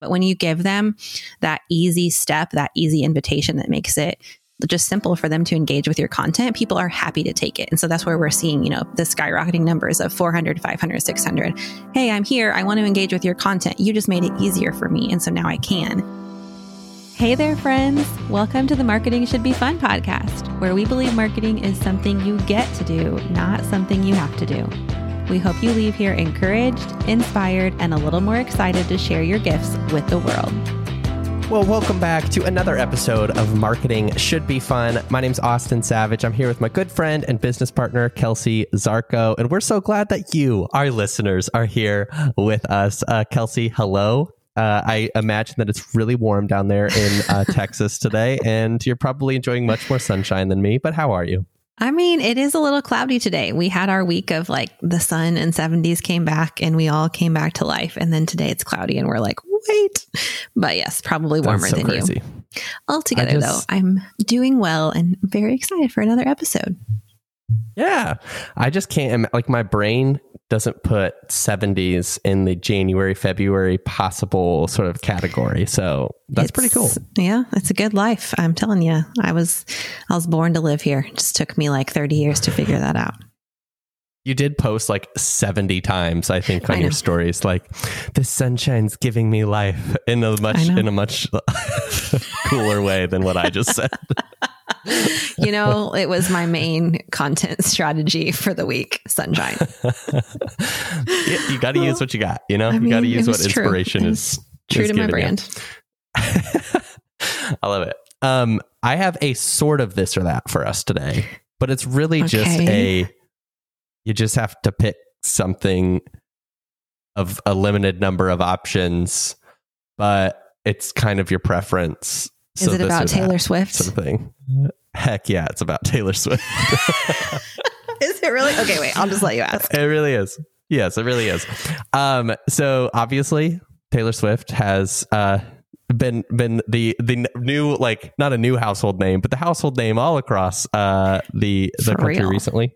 But when you give them that easy step, that easy invitation that makes it just simple for them to engage with your content, people are happy to take it. And so that's where we're seeing, you know, the skyrocketing numbers of 400, 500, 600. Hey, I'm here. I want to engage with your content. You just made it easier for me. And so now I can. Hey there, friends. Welcome to the Marketing Should Be Fun podcast, where we believe marketing is something you get to do, not something you have to do. We hope you leave here encouraged, inspired, and a little more excited to share your gifts with the world. Well, welcome back to another episode of Marketing Should Be Fun. My name's Austin Savage. I'm here with my good friend and business partner, Kelsey Zarko, and we're so glad that you, our listeners, are here with us. Uh, Kelsey, hello. Uh, I imagine that it's really warm down there in uh, Texas today, and you're probably enjoying much more sunshine than me, but how are you? I mean, it is a little cloudy today. We had our week of like the sun and 70s came back and we all came back to life. And then today it's cloudy and we're like, wait. But yes, probably warmer so than crazy. you. Altogether, just, though, I'm doing well and very excited for another episode. Yeah. I just can't, like, my brain doesn't put 70s in the January, February possible sort of category. So that's it's, pretty cool. Yeah, it's a good life. I'm telling you. I was I was born to live here. It just took me like 30 years to figure that out. You did post like 70 times, I think, on I your stories, like the sunshine's giving me life in a much in a much cooler way than what I just said. you know, it was my main content strategy for the week. Sunshine. yeah, you got to use what you got. You know, I you got to use what inspiration is. True is to my brand. I love it. Um, I have a sort of this or that for us today, but it's really okay. just a. You just have to pick something of a limited number of options, but it's kind of your preference is so it about Taylor Swift? Something. Heck yeah, it's about Taylor Swift. is it really? Okay, wait, I'll just let you ask. It really is. Yes, it really is. Um, so obviously Taylor Swift has uh been been the the new like not a new household name, but the household name all across uh the the For country real. recently,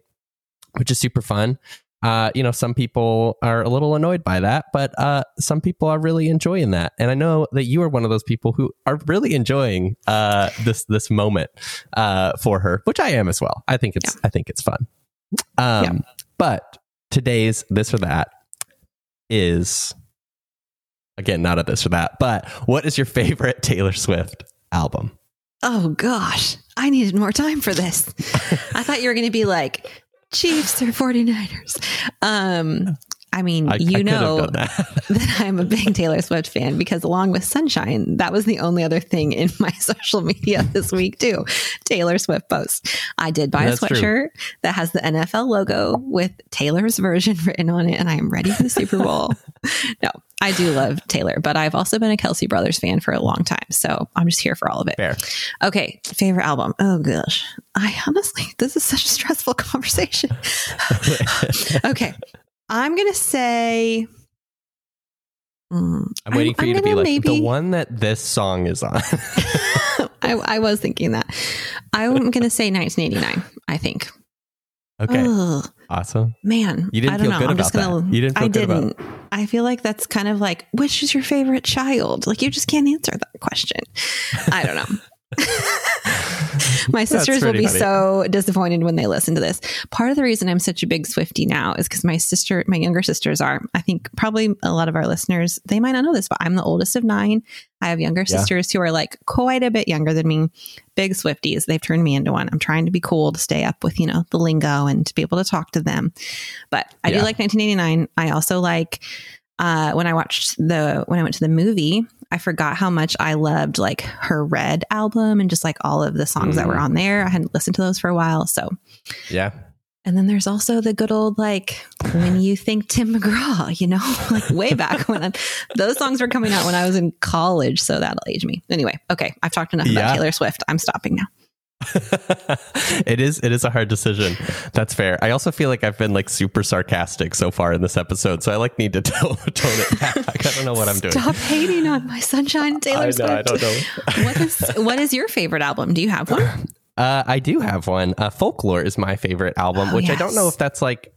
which is super fun. Uh, you know, some people are a little annoyed by that, but uh, some people are really enjoying that. And I know that you are one of those people who are really enjoying uh, this this moment uh, for her, which I am as well. I think it's yeah. I think it's fun. Um, yeah. But today's this or that is again not a this or that. But what is your favorite Taylor Swift album? Oh gosh, I needed more time for this. I thought you were going to be like Chiefs or 49ers. Um, I mean, I, you I know that. that. I'm a big Taylor Swift fan because along with Sunshine, that was the only other thing in my social media this week too. Taylor Swift post. I did buy That's a sweatshirt true. that has the NFL logo with Taylor's version written on it, and I am ready for the Super Bowl. no, I do love Taylor, but I've also been a Kelce Brothers fan for a long time, so I'm just here for all of it. Fair. Okay, favorite album. Oh gosh, I honestly, this is such a stressful conversation. okay, I'm gonna say. Mm, I'm waiting for I'm, you to be like maybe, the one that this song is on. I, I, was thinking that. I'm gonna say 1989. I think. Okay. Ugh. Awesome. Man, you didn't I don't feel know. good I'm about just gonna, that. You didn't. I didn't. I feel like that's kind of like which is your favorite child? Like you just can't answer that question. I don't know. my sisters will be funny. so disappointed when they listen to this. Part of the reason I'm such a big Swifty now is because my sister, my younger sisters are. I think probably a lot of our listeners, they might not know this, but I'm the oldest of nine. I have younger yeah. sisters who are like quite a bit younger than me, big Swifties. They've turned me into one. I'm trying to be cool to stay up with, you know, the lingo and to be able to talk to them. But I yeah. do like 1989. I also like uh, when I watched the when I went to the movie, I forgot how much I loved like her Red album and just like all of the songs mm. that were mm. on there. I hadn't listened to those for a while, so yeah. And then there's also the good old like when you think Tim McGraw, you know, like way back when I'm, those songs were coming out when I was in college, so that'll age me. Anyway, okay, I've talked enough yeah. about Taylor Swift. I'm stopping now. it is it is a hard decision. That's fair. I also feel like I've been like super sarcastic so far in this episode, so I like need to tone, tone it back. I don't know what I'm doing. Stop hating on my sunshine, Taylor I Swift. I don't know. what is what is your favorite album? Do you have one? Uh, I do have one. Uh, Folklore is my favorite album, oh, which yes. I don't know if that's like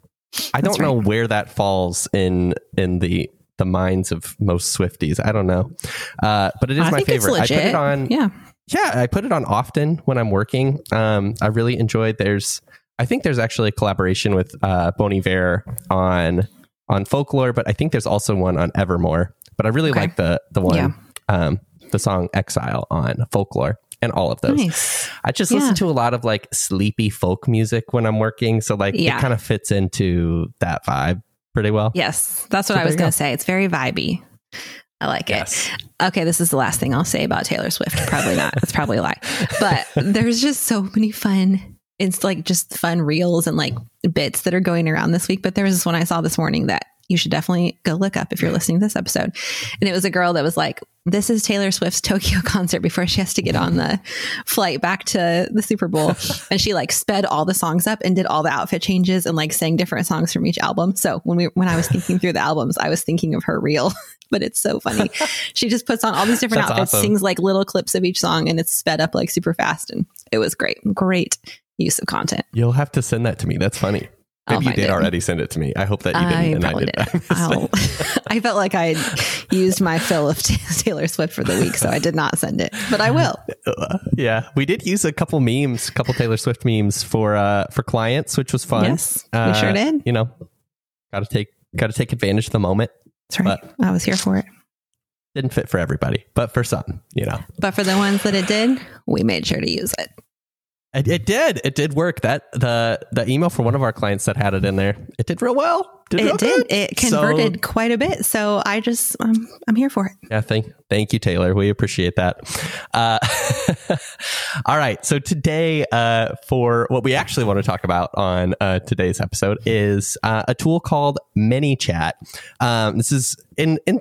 I don't know where that falls in in the the minds of most Swifties. I don't know, uh, but it is I my think it's favorite. I put it on. Yeah. Yeah, I put it on often when I'm working. Um, I really enjoyed. There's, I think there's actually a collaboration with uh, Bon Iver on on folklore, but I think there's also one on Evermore. But I really Okay. like the the one, Yeah. um, the song Exile on folklore and all of those. Nice. I just Yeah. listen to a lot of like sleepy folk music when I'm working, so like Yeah. it kind of fits into that vibe pretty well. Yes. That's what So I was going go. to say. It's very vibey. I like Yes. it. Okay, this is the last thing I'll say about Taylor Swift. Probably not. It's probably a lie. But there's just so many fun. It's like just fun reels and like bits that are going around this week. But there was this one I saw this morning that you should definitely go look up if you're listening to this episode. And it was a girl that was like, This is Taylor Swift's Tokyo concert before she has to get on the flight back to the Super Bowl. and she like sped all the songs up and did all the outfit changes and like sang different songs from each album. So when we when I was thinking through the albums, I was thinking of her reel. But it's so funny. She just puts on all these different That's outfits, awesome. sings like little clips of each song, and it's sped up like super fast. And it was great. Great use of content. You'll have to send that to me. That's funny. I'll Maybe you did it. already send it to me. I hope that you didn't. I and probably did. did. I it. I felt like I had used my fill of Taylor Swift for the week, so I did not send it, but I will. Uh, yeah, we did use a couple memes, a couple Taylor Swift memes for uh for clients, which was fun. Yes, we Uh, sure did. You know, got to take got to take advantage of the moment. That's right. I was here for it. Didn't fit for everybody, but for some, you know, But for the ones that it did, we made sure to use it. It, it did. It did work. That the the email for one of our clients that had it in there, it did real well. Did real It did. good. It So- converted quite a bit. So I just, um, I'm here for it. Yeah, thank thank you, Taylor. We appreciate that. Uh, all right, so today, uh, for what we actually want to talk about on uh, today's episode is uh, a tool called ManyChat. Um, this is in in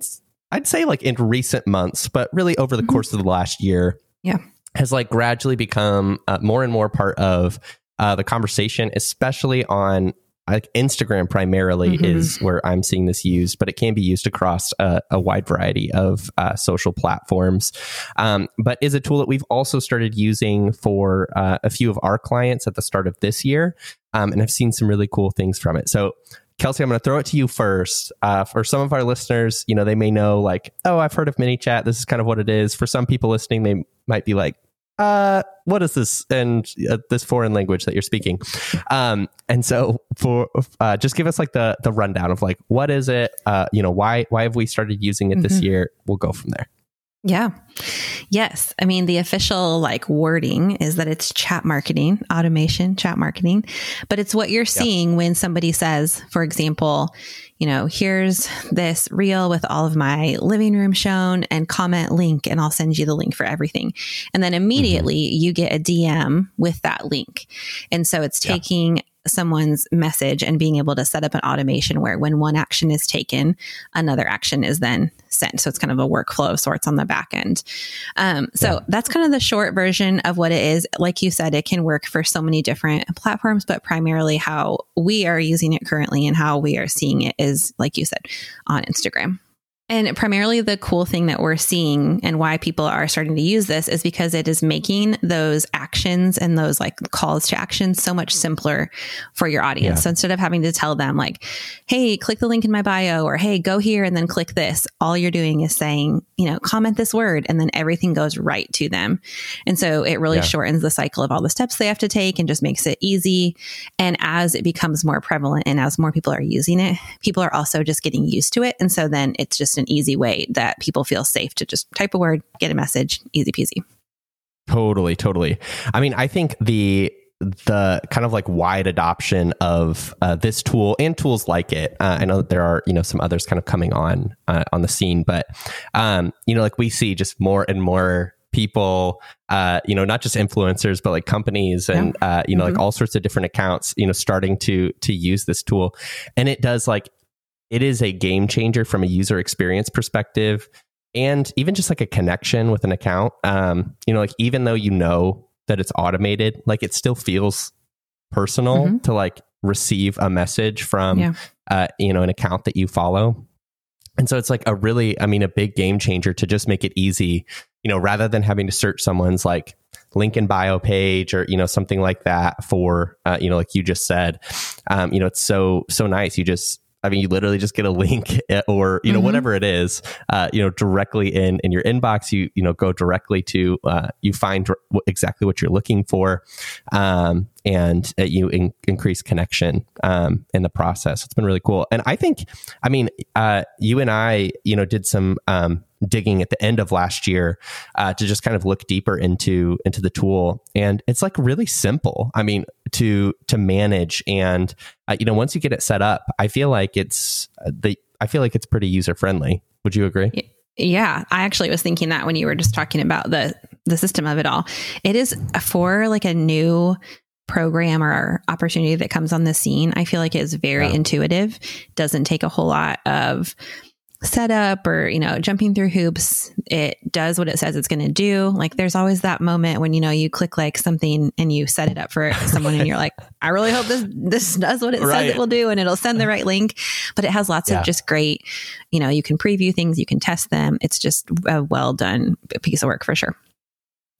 I'd say like in recent months, but really over the Mhm. course of the last year, Yeah. Has like gradually become uh, more and more part of uh, the conversation, especially on like Instagram primarily Mhm. is where I'm seeing this used, but it can be used across a, a wide variety of uh, social platforms. Um, but is a tool that we've also started using for uh, a few of our clients at the start of this year, um, and have seen some really cool things from it. So. Kelsey, I'm going to throw it to you first. Uh, for some of our listeners, you know, they may know like, oh, I've heard of ManyChat. This is kind of what it is. For some people listening, they might be like, uh, what is this and uh, this foreign language that you're speaking? Um, and so for uh, just give us like the the rundown of like what is it? Uh, you know, why why have we started using it this Mhm. year? We'll go from there. Yeah. Yes. I mean, the official like wording is that it's chat marketing, automation, chat marketing, but it's what you're seeing when somebody says, for example, you know, here's this reel with all of my living room shown and comment link, and I'll send you the link for everything. And then mm-hmm. immediately you get a DM with that link. And so it's taking someone's message and being able to set up an automation where when one action is taken, another action is then sent. So it's kind of a workflow of sorts on the back end. Um, so Yeah. that's kind of the short version of what it is. Like you said, it can work for so many different platforms, but primarily how we are using it currently and how we are seeing it is, like you said, on Instagram. And primarily, the cool thing that we're seeing and why people are starting to use this is because it is making those actions and those like calls to action so much simpler for your audience. Yeah. So instead of having to tell them, like, hey, click the link in my bio, or hey, go here and then click this, all you're doing is saying, you know, comment this word, and then everything goes right to them. And so it really Yeah. shortens the cycle of all the steps they have to take and just makes it easy. And as it becomes more prevalent and as more people are using it, people are also just getting used to it. And so then it's just an easy way that people feel safe to just type a word, get a message, easy peasy. Totally, totally. I mean, I think the the kind of like wide adoption of uh, this tool and tools like it. Uh, I know that there are you know some others kind of coming on uh, on the scene, but um, you know, like we see just more and more people, uh, you know, not just influencers, but like companies and uh, you know, like Mhm. all sorts of different accounts, you know, starting to to use this tool, and it does like it is a game changer from a user experience perspective and even just like a connection with an account um you know like even though you know that it's automated like it still feels personal Mhm. to like receive a message from Yeah. uh you know an account that you follow and so it's like a really i mean a big game changer to just make it easy you know rather than having to search someone's like link in bio page or you know something like that for uh, you know like you just said um, you know it's so so nice you just I mean, you literally just get a link eh, or, you know, Mhm. whatever it is, uh, you know, directly in, in your inbox, you, you know, go directly to, uh, you find dr- exactly what you're looking for. Um, and uh, you in- increase connection, um, in the process. It's been really cool. And I think, I mean, uh, you and I, you know, did some, um, digging at the end of last year uh, to just kind of look deeper into into the tool and it's like really simple i mean to to manage and uh, you know once you get it set up i feel like it's uh, the i feel like it's pretty user friendly would you agree Yeah, I actually was thinking that when you were just talking about the the system of it all. It is for like a new program or opportunity that comes on the scene. I feel like it's very Yeah. intuitive. Doesn't take a whole lot of setup or you know jumping through hoops it does what it says it's going to do. Like there's always that moment when you know you click like something and you set it up for someone and you're like i really hope this this does what it says it will do and it'll send the right link. But it has lots Yeah. of just great you know you can preview things you can test them. It's just a well done piece of work for sure.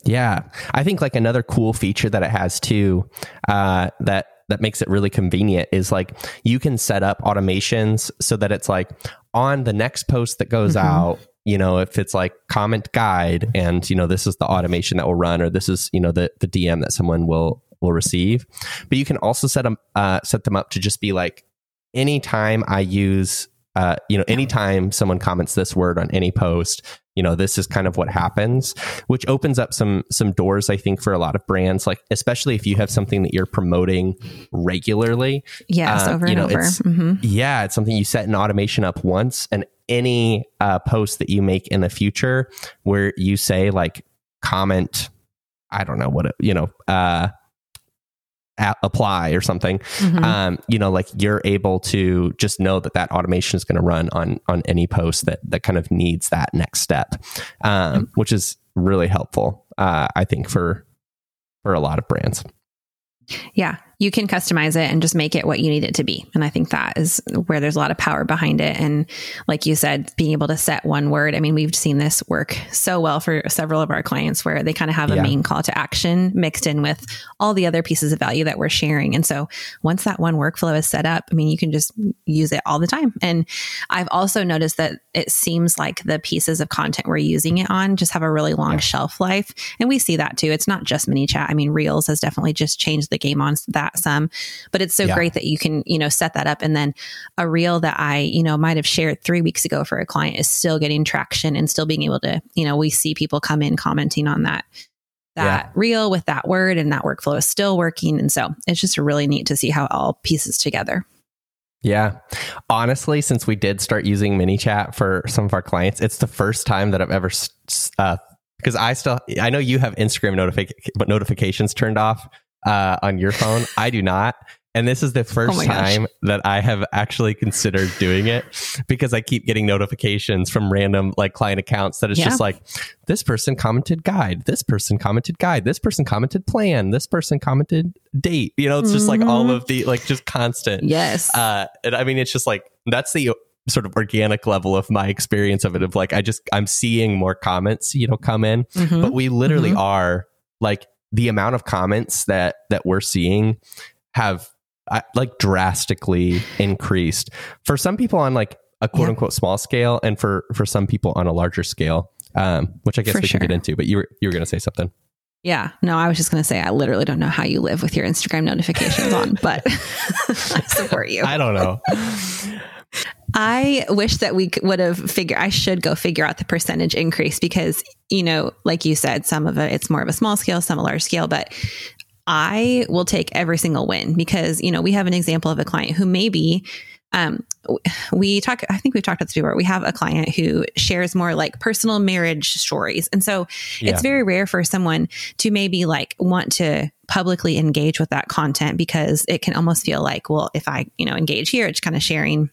Yeah, I think like another cool feature that it has too, uh, that that makes it really convenient is like you can set up automations so that it's like on the next post that goes Mhm. out. You know, if it's like comment guide, and you know this is the automation that will run, or this is you know the the DM that someone will will receive. But you can also set them uh, set them up to just be like anytime I use. Uh, you know, anytime someone comments this word on any post, you know, this is kind of what happens which opens up some some doors i think for a lot of brands like especially if you have something that you're promoting regularly yes Uh, over you and over. it's- hmm yeah it's something you set an automation up once and any uh, post that you make in the future where you say like comment i don't know what it, you know uh a- apply or something Mm-hmm. um, you know, like you're able to just know that that automation is going to run on on any post that that kind of needs that next step, um, which is really helpful, uh, I think for for a lot of brands. Yeah, you can customize it and just make it what you need it to be. And I think that is where there's a lot of power behind it. And like you said, being able to set one word. I mean, we've seen this work so well for several of our clients where they kind of have a main call to action mixed in with all the other pieces of value that we're sharing. And so once that one workflow is set up, I mean, you can just use it all the time. And I've also noticed that it seems like the pieces of content we're using it on just have a really long Yeah. shelf life. And we see that too. It's not just ManyChat. I mean, Reels has definitely just changed the game on that some, but it's so Yeah. great that you can, you know, set that up. And then a reel that I, you know, might have shared three weeks ago for a client is still getting traction and still being able to, you know, we see people come in commenting on that. That reel with that word and that workflow is still working. And so it's just really neat to see how it all pieces together. Yeah, honestly, since we did start using ManyChat for some of our clients, it's the first time that I've ever s- uh, because I still I know you have Instagram notific- notifications turned off uh, on your phone. I do not. And this is the first Oh my gosh. time that I have actually considered doing it because I keep getting notifications from random like client accounts that it's Yeah. just like this person commented guide, this person commented guide, this person commented plan, this person commented date. You know, it's just like all Mhm. of the like just constant. Yes. Uh, and I mean, it's just like that's the sort of organic level of my experience of it. Of like, I just I'm seeing more comments, you know, come in, Mhm. but we literally Mhm. are like the amount of comments that that we're seeing have uh, like drastically increased for some people on like a quote unquote small scale, and for for some people on a larger scale. Um, which I guess For we sure. can get into, but you were you were going to say something. Yeah. No, I was just going to say, I literally don't know how you live with your Instagram notifications on, but I support you. I don't know. I wish that we would have figured, I should go figure out the percentage increase because, you know, like you said, some of it, it's more of a small scale, some a large scale, but I will take every single win because, you know, we have an example of a client who maybe, um, we talk, I think we've talked about this before. We have a client who shares more like personal marriage stories. And so Yeah. it's very rare for someone to maybe like want to publicly engage with that content because it can almost feel like, well, if I, you know, engage here, it's kind of sharing,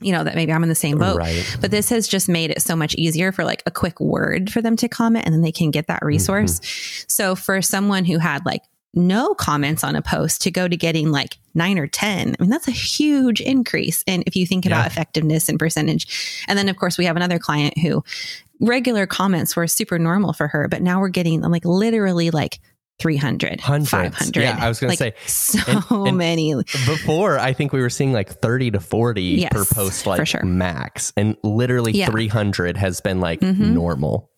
you know, that maybe I'm in the same boat. Right. But this has just made it so much easier for like a quick word for them to comment and then they can get that mm-hmm. resource. So for someone who had like no comments on a post to go to getting like nine or 10, I mean, that's a huge increase. And if you think about Yeah. effectiveness and percentage. And then, of course, we have another client who regular comments were super normal for her, but now we're getting like literally like 300, Hundreds. 500. Yeah, I was gonna Like, say, so and- and- many. Before, I think we were seeing like 30 to 40 Yes, per post, for like sure. max. And literally Yeah. 300 has been like Mhm. normal.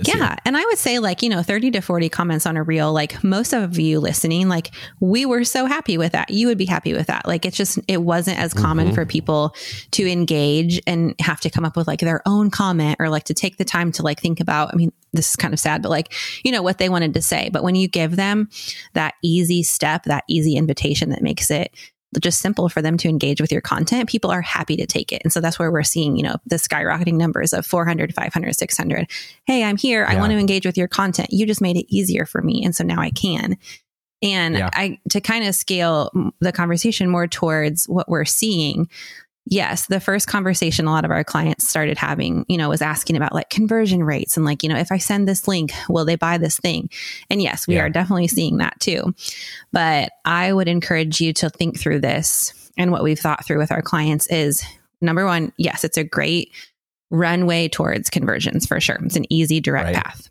Yeah. And I would say, like, you know, 30 to 40 comments on a reel, like most of you listening, like, we were so happy with that. You would be happy with that. Like, it's just, it wasn't as common Mhm. for people to engage and have to come up with like their own comment or like to take the time to like think about, I mean, this is kind of sad, but like, you know, what they wanted to say. But when you give them that easy step, that easy invitation that makes it just simple for them to engage with your content, people are happy to take it. And so that's where we're seeing, you know, the skyrocketing numbers of 400, 500, 600. Hey, I'm here. I want to engage with your content. You just made it easier for me. And so now I can. And Yeah. I, to kind of scale the conversation more towards what we're seeing, yes, the first conversation a lot of our clients started having, you know, was asking about like conversion rates and like, you know, if I send this link, will they buy this thing? And yes, we Yeah. are definitely seeing that too. But I would encourage you to think through this. And what we've thought through with our clients is number one, yes, it's a great runway towards conversions for sure. It's an easy, direct Right. path.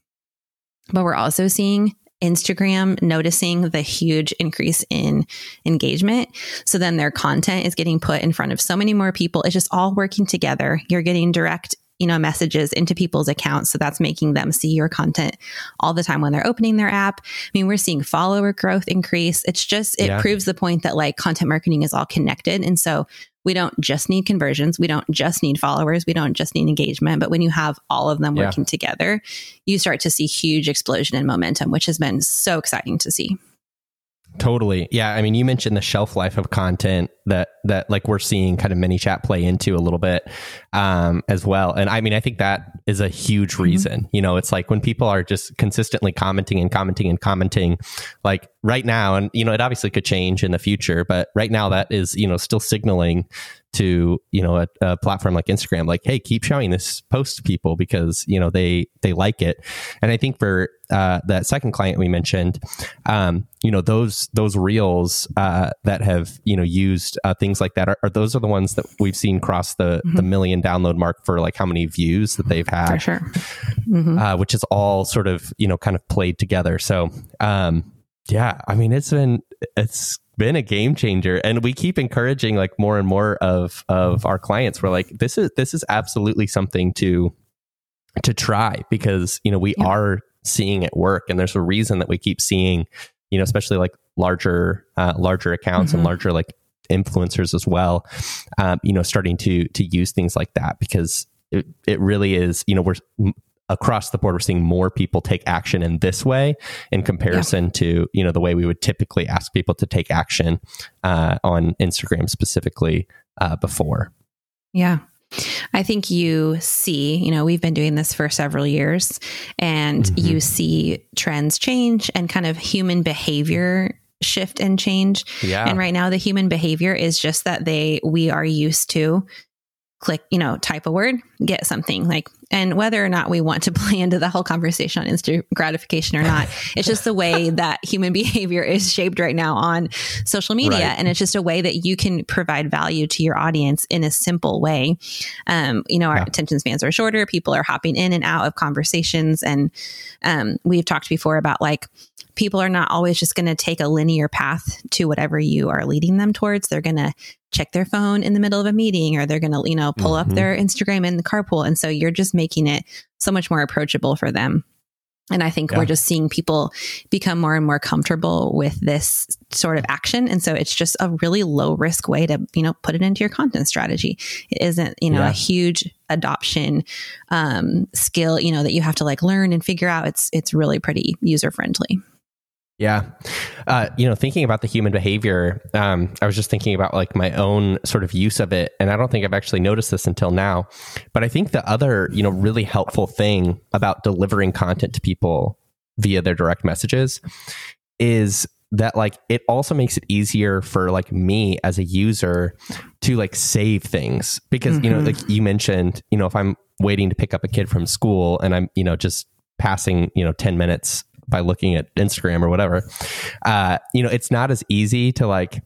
But we're also seeing Instagram noticing the huge increase in engagement. So then their content is getting put in front of so many more people. It's just all working together. You're getting direct, you know, messages into people's accounts. So that's making them see your content all the time when they're opening their app. I mean, we're seeing follower growth increase. It's just, it Yeah. proves the point that like content marketing is all connected. And so we don't just need conversions. We don't just need followers. We don't just need engagement. But when you have all of them Yeah. working together, you start to see huge explosion in momentum, which has been so exciting to see. Totally. Yeah. I mean, you mentioned the shelf life of content that, that like we're seeing kind of ManyChat play into a little bit um, as well. And I mean, I think that is a huge Mm-hmm. reason. You know, it's like when people are just consistently commenting and commenting and commenting, like right now, and, you know, it obviously could change in the future, but right now that is, you know, still signaling to you know a, a platform like instagram like hey keep showing this post to people because you know they they like it and i think for uh, that second client we mentioned um, you know those those reels uh, that have you know used uh, things like that are, are those are the ones that we've seen cross the the million download mark for like how many views that they've had For sure. Mhm. uh, which is all sort of you know kind of played together. So um, yeah, I mean it's been it's been a game changer, and we keep encouraging like more and more of of our clients. We're like this is this is absolutely something to to try because you know we Yeah. are seeing it work, and there's a reason that we keep seeing you know especially like larger uh, larger accounts and Mhm. larger like influencers as well um, you know starting to to use things like that because it, it really is you know we're across the board we're seeing more people take action in this way in comparison to you know the way we would typically ask people to take action uh, on instagram specifically uh, before Yeah. I think you see, you know, we've been doing this for several years and Mhm. you see trends change and kind of human behavior shift and change. yeah And right now the human behavior is just that they we are used to click, you know, type a word, get something like and whether or not we want to play into the whole conversation on instant gratification or not, it's just the way that human behavior is shaped right now on social media. Right. And it's just a way that you can provide value to your audience in a simple way. Um, you know, our Yeah. attention spans are shorter. People are hopping in and out of conversations. And um, we've talked before about like people are not always just going to take a linear path to whatever you are leading them towards. They're going to check their phone in the middle of a meeting or they're going to, you know, pull Mhm. up their Instagram in the carpool. And so you're just making it so much more approachable for them. And I think Yeah. we're just seeing people become more and more comfortable with this sort of action. And so it's just a really low risk way to, you know, put it into your content strategy. It isn't, you know, Yeah. a huge adoption um, skill, you know, that you have to like learn and figure out. It's it's really pretty user friendly. Yeah. Uh, you know, thinking about the human behavior, um, I was just thinking about like my own sort of use of it. And I don't think I've actually noticed this until now. But I think the other, you know, really helpful thing about delivering content to people via their direct messages is that like it also makes it easier for like me as a user to like save things because you know Mhm. like you mentioned you know if i'm waiting to pick up a kid from school and i'm you know just passing you know 10 minutes by looking at instagram or whatever uh you know it's not as easy to like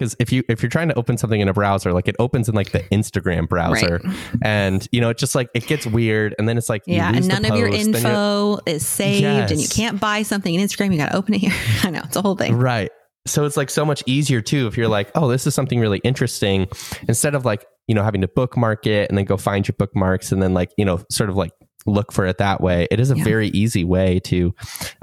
because if you if you're trying to open something in a browser like it opens in like the instagram browser right. and you know it just like it gets weird and then it's like yeah and none of your info is saved yes. and you can't buy something in instagram you got to open it here i know it's a whole thing right so it's like so much easier too if you're like oh this is something really interesting instead of like you know having to bookmark it and then go find your bookmarks and then like you know sort of like look for it that way it is a yeah. very easy way to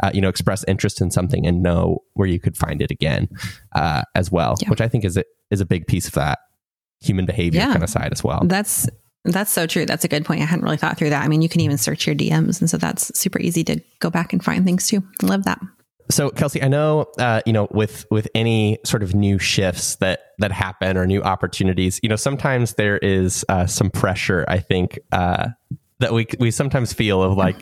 uh, you know express interest in something and know where you could find it again uh, as well yeah. which i think is a, is a big piece of that human behavior yeah. kind of side as well that's that's so true that's a good point i hadn't really thought through that i mean you can even search your dms and so that's super easy to go back and find things too love that so Kelsey, I know uh, you know with with any sort of new shifts that that happen or new opportunities, you know sometimes there is uh, some pressure. I think uh, that we we sometimes feel of like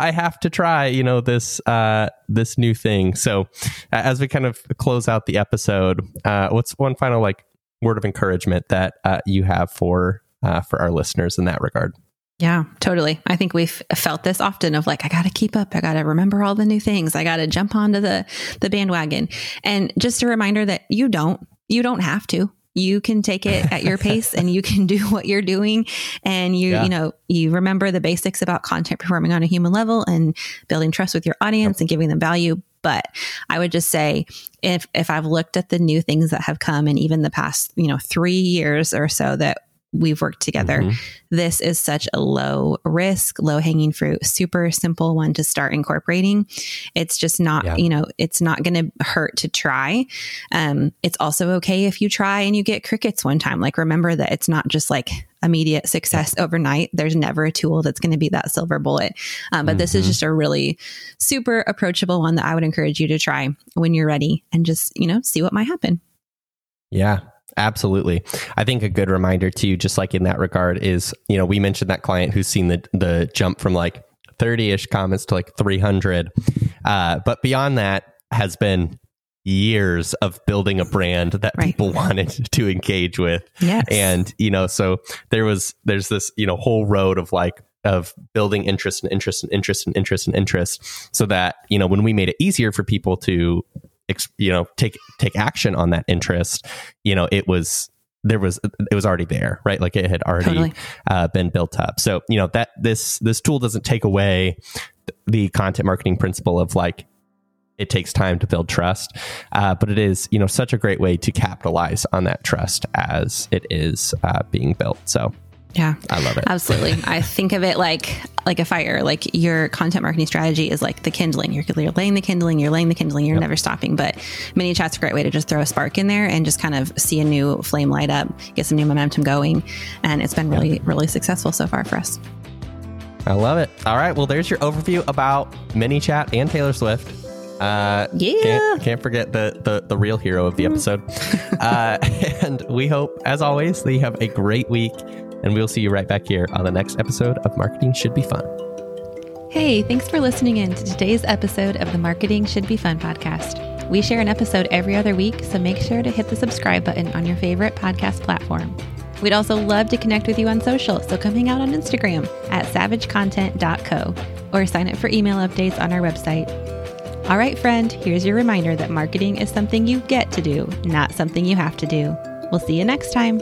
I have to try, you know, this uh, this new thing. So, as we kind of close out the episode, uh, what's one final like word of encouragement that uh, you have for uh, for our listeners in that regard? Yeah, totally. I think we've felt this often of like, I got to keep up. I got to remember all the new things. I got to jump onto the the bandwagon. And just a reminder that you don't you don't have to you can take it at your pace and you can do what you're doing and you yeah. you know you remember the basics about content performing on a human level and building trust with your audience yep. and giving them value but i would just say if if i've looked at the new things that have come in even the past you know 3 years or so that we've worked together. Mm-hmm. This is such a low risk, low hanging fruit, super simple one to start incorporating. It's just not, yeah. you know, it's not going to hurt to try. Um, it's also okay if you try and you get crickets one time. Like remember that it's not just like immediate success overnight. There's never a tool that's going to be that silver bullet. Um, but mm-hmm. this is mm-hmm. just a really super approachable one that I would encourage you to try when you're ready and just, you know, see what might happen. Yeah, Absolutely. I think a good reminder too, just like in that regard, is you know, we mentioned that client who's seen the the jump from like 30-ish comments to like 300. Uh, but beyond that has been years of building a brand that right. people wanted to engage with. Yes. And, you know, so there was there's this, you know, whole road of like of building interest and interest and interest and interest and interest so that, you know, when we made it easier for people to you know take take action on that interest you know it was there was it was already there right? Like it had already totally. uh, been built up. So you know that this this tool doesn't take away the content marketing principle of like it takes time to build trust uh, but it is you know such a great way to capitalize on that trust as it is uh, being built. So yeah. I love it. Absolutely. I think of it like like a fire. Like your content marketing strategy is like the kindling. You're, you're laying the kindling, you're laying the kindling, you're yep. never stopping. But ManyChat's a great way to just throw a spark in there and just kind of see a new flame light up, get some new momentum going. And it's been really, really successful so far for us. I love it. All right. Well, there's your overview about ManyChat and Taylor Swift. Uh, yeah. Can't, can't, forget the, the, the real hero of the episode. uh, and we hope, as always, that you have a great week and we'll see you right back here on the next episode of Marketing Should Be Fun. Hey, thanks for listening in to today's episode of the Marketing Should Be Fun podcast. We share an episode every other week, so make sure to hit the subscribe button on your favorite podcast platform. We'd also love to connect with you on social, so come hang out on Instagram at savagecontent.co or sign up for email updates on our website. All right, friend, here's your reminder that marketing is something you get to do, not something you have to do. We'll see you next time.